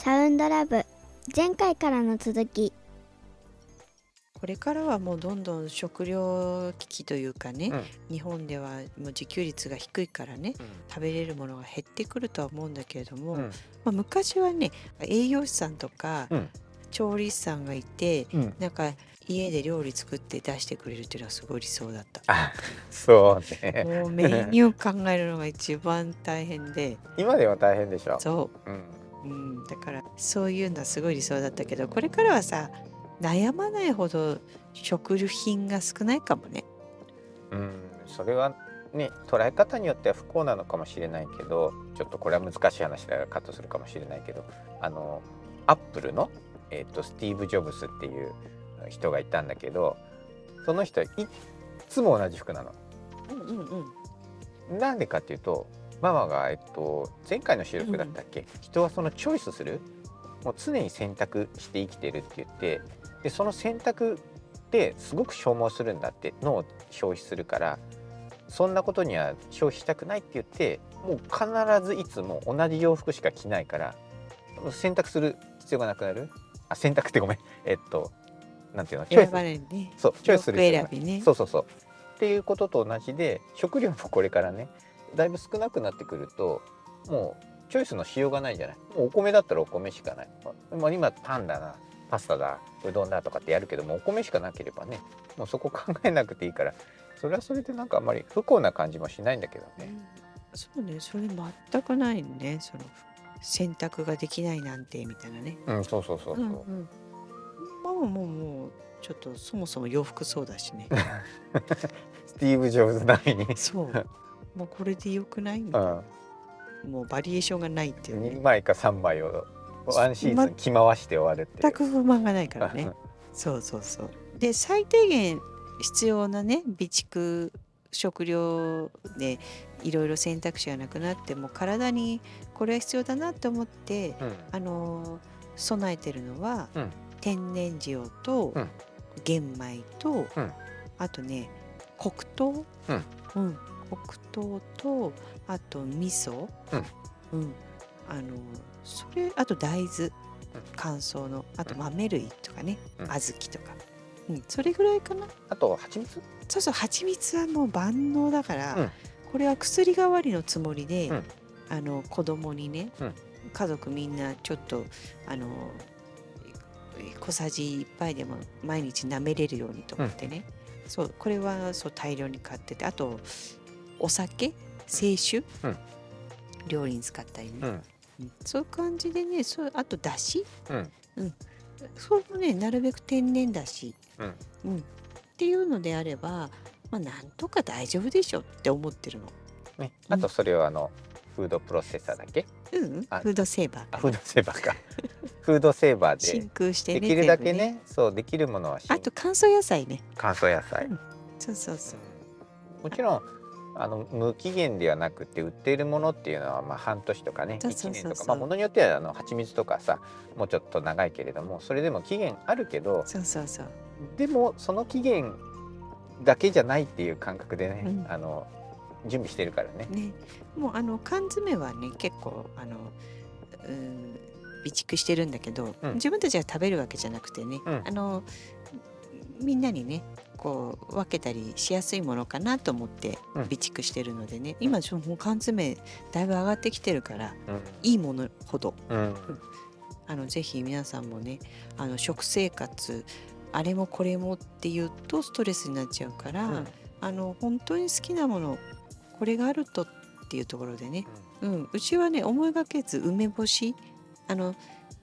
サウンドラブ。前回からの続き。これからはもうどんどん食料危機というかね、うん。日本ではもう自給率が低いからね食べれるものが減ってくるとは思うんだけれども、うん。まあ、昔はね栄養士さんとか、うん。調理師さんがいてうん。なんか家で料理作って出してくれるっていうのはすごい理想だった。あそうね。もうメニュー考えるのが一番大変で。今では大変でしょ？そうんう、うん、だからそういうのはすごい理想だったけどこれからはさ悩まないほど食品が少ないかもね。うん、それはね捉え方によっては不幸なのかもしれないけどちょっとこれは難しい話だからカットするかもしれないけどあのアップルの、えー、とスティーブ・ジョブスっていう人がいたんだけどその人はいっつも同じ服なの。うんうんうんなんでかっていうとママが、えっと、前回の収録だったっけ、人はそのチョイスする？もう常に選択して生きてるって言ってでその選択ってすごく消耗するんだって脳を消費するからそんなことには消費したくないって言ってもう必ずいつも同じ洋服しか着ないから選択する必要がなくなる？あ選択ってごめん。えっとなんていうの？チョイ選ス。ね。そうチョイスするね。そうそうそう。っていうことと同じで食料もこれからねだいぶ少なくなってくるともうチョイスのしようがないじゃないもうお米だったらお米しかない、まあ、今パンだなパスタだうどんだとかってやるけどもお米しかなければねもうそこ考えなくていいからそれはそれでなんかあんまり不幸な感じもしないんだけどね。そうね、それ全くないね。その選択ができないなんてみたいなね。うんそうそうそうそう。うんうん。ママももうちょっとそもそも洋服そうだしね。スティーブ・ジョブズ並みに、そう。もうこれでよくないみうたいな。ん、もうバリエーションがないっていう2ね。枚か3枚をワンシーズン着回して終わるって。全く不満がないからね。そうそうそう。で最低限必要なね備蓄食料でいろいろ選択肢がなくなっても体にこれは必要だなと思ってうんあのー備えてるのは、うん天然塩と、うん玄米と、うんあとね黒糖、うんうん黒糖とあと味噌、うん。あのーそれあと大豆。乾燥の。あとうん豆類とかね、うん。小豆とか、うん、それぐらいかな。あと蜂蜜？そうそう。蜂蜜はもう万能だから、うん。これは薬代わりのつもりで、うん。あの子供にね、うん。家族みんなちょっとあの小さじ1杯でも毎日舐めれるようにと思ってね、そう。これはそう大量に買ってて。あとお酒清酒、うん。料理に使ったりね、うん。うんそういう感じでねそうあとだし。うん。そういうのねなるべく天然だし、うん。うん、っていうのであれば、まあ、なんとか大丈夫でしょって思ってるの。ね、うん。あとそれをあのフードプロセッサーだっけ？うん、あ。フードセーバー。あフードセーバーか。フードセーバー真で空してねできるだけ全部ね。そうできるものはし。あと乾燥野菜ね。乾燥野菜、うん。そうそうそう。もちろんあの無期限ではなくて売っているものっていうのはまあ半年とかね1そうそうそうそう。年とかまあものによってはあの蜂蜜とかさもうちょっと長いけれどもそれでも期限あるけどそうそうそう。でもその期限だけじゃないっていう感覚でね、うん。あの準備してるからね。ね。もうあの缶詰はね結構あのうん備蓄してるんだけど、うん。自分たちが食べるわけじゃなくてね、うん。あのみんなにねこう分けたりしやすいものかなと思ってうん。備蓄してるのでね、今ちょっともう缶詰だいぶ上がってきてるからうん。いいものほど。うん。あのぜひ皆さんもねあの食生活あれもこれもっていうとストレスになっちゃうから、うん。あの本当に好きなものこれがあるとっていうところでね、うん、うちはね思いがけず梅干しあの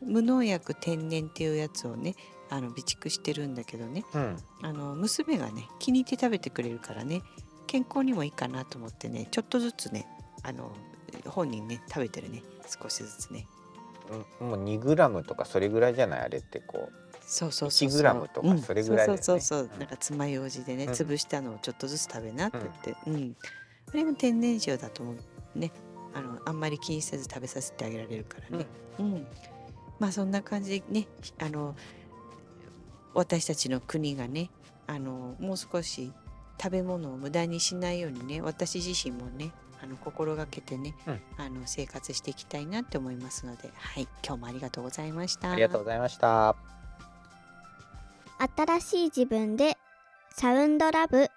無農薬天然っていうやつをねあの備蓄してるんだけどね。うん。あの娘がね気に入って食べてくれるからね健康にもいいかなと思ってねちょっとずつねあの本人ね食べてるね少しずつね。うんもう2グラムとかそれぐらいじゃない？あれってこそうそうそう1そう。グラムとかそれぐらいだよね。そうそうそうう。ん。なんか爪楊枝でねうん。潰したのをちょっとずつ食べなって言ってうん、あれも天然塩だと思うね。あのあんまり気にせず食べさせてあげられるからね。うん、まあそんな感じでねあの私たちの国がねあのもう少し食べ物を無駄にしないようにね私自身もねああの心がけてね、うんあの生活していきたいなって思いますので、はい、今日もありがとうございました。ありがとうございました。新しい自分でサウンドラブ